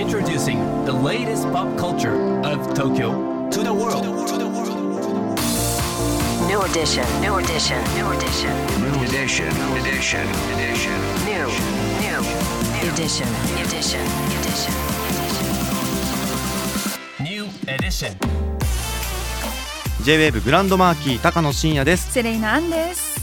Introducing the latest pop culture of Tokyo to the world. New edition, new edition, new edition, New edition, edition, edition. new, new, edition, edition, edition. New edition. J-WAVE グランドマーキー高野真也ですセレイナアンです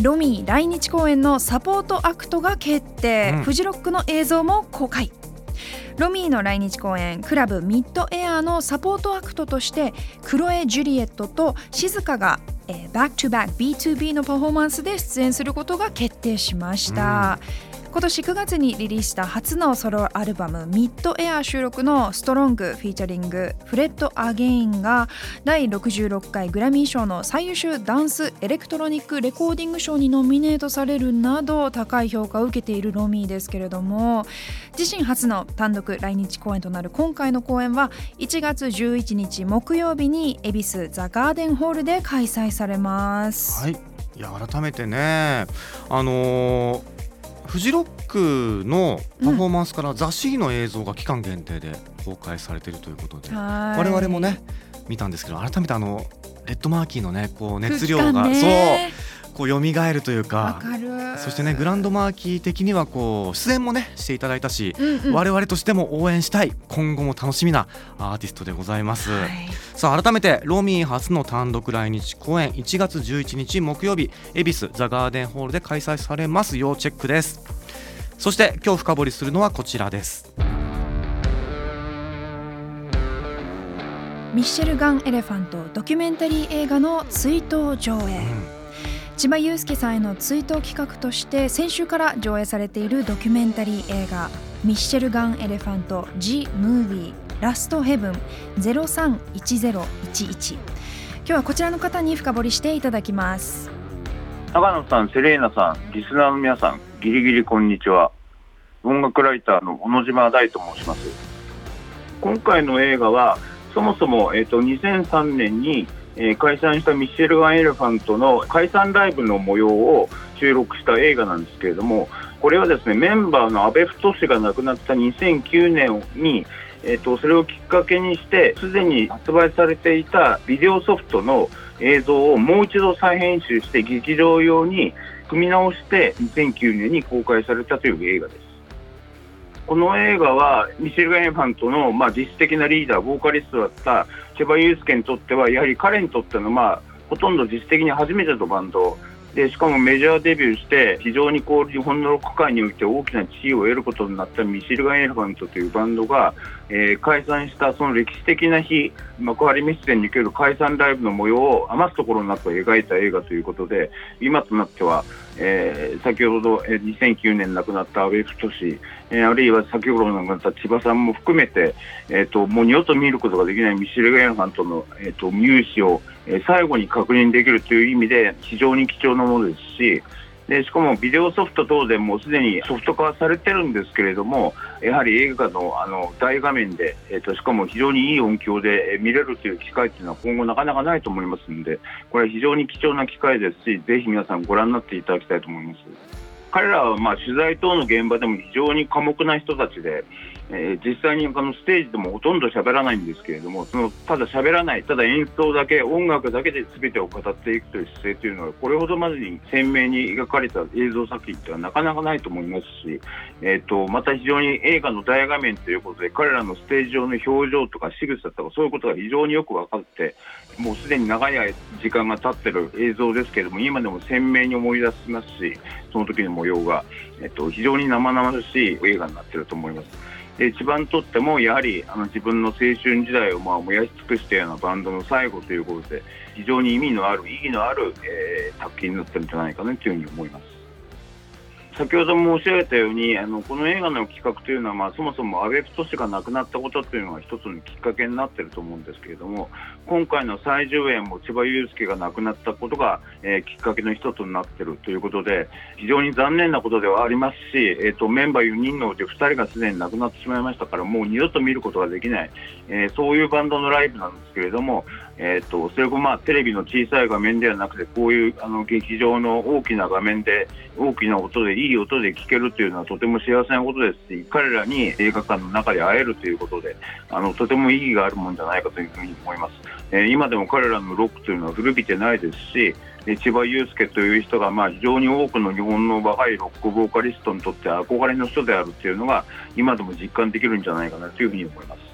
Romy 来日公演のサポートアクトが決定、うん。フジロックの映像も公開。Romy の来日公演 Club Mid Air のサポートアクトとしてクロエ・ジュリエットと静香が、えー、 Back to Back B2B のパフォーマンスで出演することが決定しました、今年9月にリリースした初のソロアルバム「Mid Air」収録の「Strong」featuring「Fred again」が第66回グラミー賞の最優秀ダンス・エレクトロニック・レコーディング賞にノミネートされるなど高い評価を受けている Romy ですけれども自身初の単独来日公演となる今回の公演は1月11日木曜日に恵比寿ザ・ガーデンホールで開催されます。はいいや改めてねあのーフジロックのパフォーマンスから雑誌の映像が期間限定で公開されているということで、はい。我々もね見たんですけど改めてあのレッドマーキーのねこう熱量が、そうこう蘇るというわかそしてねグランドマーキー的にはこう出演もねしていただいたし、うんうん。我々としても応援したい今後も楽しみなアーティストでございます、はい。さあ改めてロミー初の単独来日公演1月11日木曜日恵比寿ザ・ガーデンホールで開催されます。要チェックです。そして今日深掘りするのはこちらです。ミッシェルガン・エレファントドキュメンタリー映画の追悼上映、千葉雄介さんへの追悼企画として先週から上映されているドキュメンタリー映画ミッシェルガン・エレファント G ムービーラストヘブン031011今日はこちらの方に深掘りしていただきます長野さん、セレーナさん、リスナーの皆さん、ギリギリこんにちは。音楽ライターの小野島大と申します。今回の映画は、そもそも、えっ、と、2003年に、えー解散したミッシェルガン・エレファントの解散ライブの模様を収録した映画なんですけれども、これはですね、メンバーの阿部太が亡くなった2009年に、えっとそれをきっかけにして、すでに発売されていたビデオソフトの映像をもう一度再編集して劇場用に組み直して2009年に公開されたという映画です。この映画はミシェル・ガン・エレファントの、まあ、実質的なリーダー、ボーカリストだった千葉雄介にとってはやはり彼にとっての、まあ、ほとんど実質的に初めてのバンド。でしかもメジャーデビューして非常にこう日本のロック界において大きな地位を得ることになったミシェルガン・エレファントというバンドが、えー解散したその歴史的な日幕張メッセにおける解散ライブの模様を余すところなく描いた映画ということで今となっては、えー先ほど、えー2009年亡くなった安倍太志、えーあるいは先ほど亡くなった千葉さんも含めて、えー、ともう二度と見ることができないミシェル・ガン・エレファントの、えー、と入試を、えー最後に確認できるという意味で非常に貴重なものですしでしかもビデオソフト等でもうすでにソフト化はされてるんですけれどもやはり映画のあの大画面で、えー、としかも非常にいい音響で見れるという機会というのは今後なかなかないと思いますのでこれは非常に貴重な機会ですしぜひ皆さんご覧になっていただきたいと思います。彼らはまあ取材等の現場でも非常に寡黙な人たちで、えー実際にあのステージでもほとんど喋らないんですけれどもそのただ喋らないただ演奏だけ音楽だけで全てを語っていくという姿勢というのはこれほどまでに鮮明に描かれた映像作品ではなかなかないと思いますし、えー、とまた非常に映画の大画面ということで彼らのステージ上の表情とか仕草とかそういうことが非常によく分かってもうすでに長い時間が経ってる映像ですけれども今でも鮮明に思い出しますしその時の模様が、えっと、非常に生々しい映画になっていると思います。で一番とってもやはりあの自分の青春時代をまあ燃やし尽くしたようなバンドの最後ということで非常に意味のある意義のある、えー作品になってるんじゃないかなというふうに思います。先ほど申し上げたように、あのこの映画の企画というのは、まあ、そもそも安倍太が亡くなったことというのが一つのきっかけになっていると思うんですけれども、今回の最上映も千葉雄介が亡くなったことが、えー、きっかけの一つになっているということで、非常に残念なことではありますし、えーと、メンバー4人のうち2人がすでに亡くなってしまいましたから、もう二度と見ることができない、えー、そういうバンドのライブなんですけれども、えーと、それもまあテレビの小さい画面ではなくて、こういうあの劇場の大きな画面で、大きな音で、いいい音で聴けるというのはとても幸せなことですし、彼らに映画館の中で会えるということで、あのとても意義があるものじゃないかというふうに思います。えー、今でも彼らのロックというのは古びてないですし、千葉雄介という人がまあ非常に多くの日本の若いロックボーカリストにとって憧れの人であるというのが今でも実感できるんじゃないかなというふうに思います。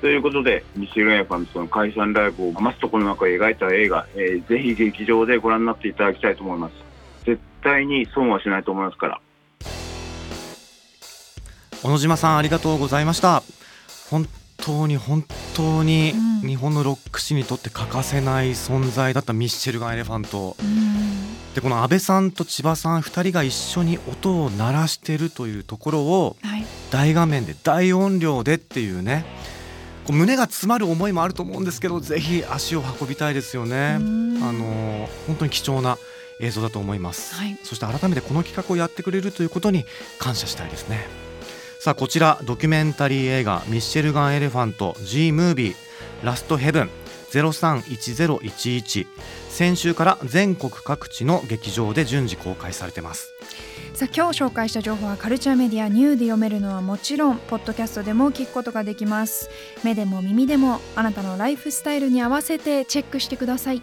ということで、ミシェル・エファンの解散ライブを余すところなく描いた映画、えー、ぜひ劇場でご覧になっていただきたいと思います。絶対に損はしないと思いますから。小野島さんありがとうございました。本当に本当に日本のロック史にとって欠かせない存在だったミッシェルガン・エレファント。でこの安倍さんと千葉さん2人が一緒に音を鳴らしてるというところを大画面で大音量でっていうねこう胸が詰まる思いもあると思うんですけどぜひ足を運びたいですよね。あの本当に貴重な映像だと思います、はい、そして改めてこの企画をやってくれるということに感謝したいですね。さあこちらドキュメンタリー映画ミッシェルガン・エレファント G ムービーラストヘブン031011先週から全国各地の劇場で順次公開されてます。さあ今日紹介した情報はカルチャーメディアニューで読めるのはもちろんポッドキャストでも聞くことができます。目でも耳でもあなたのライフスタイルに合わせてチェックしてください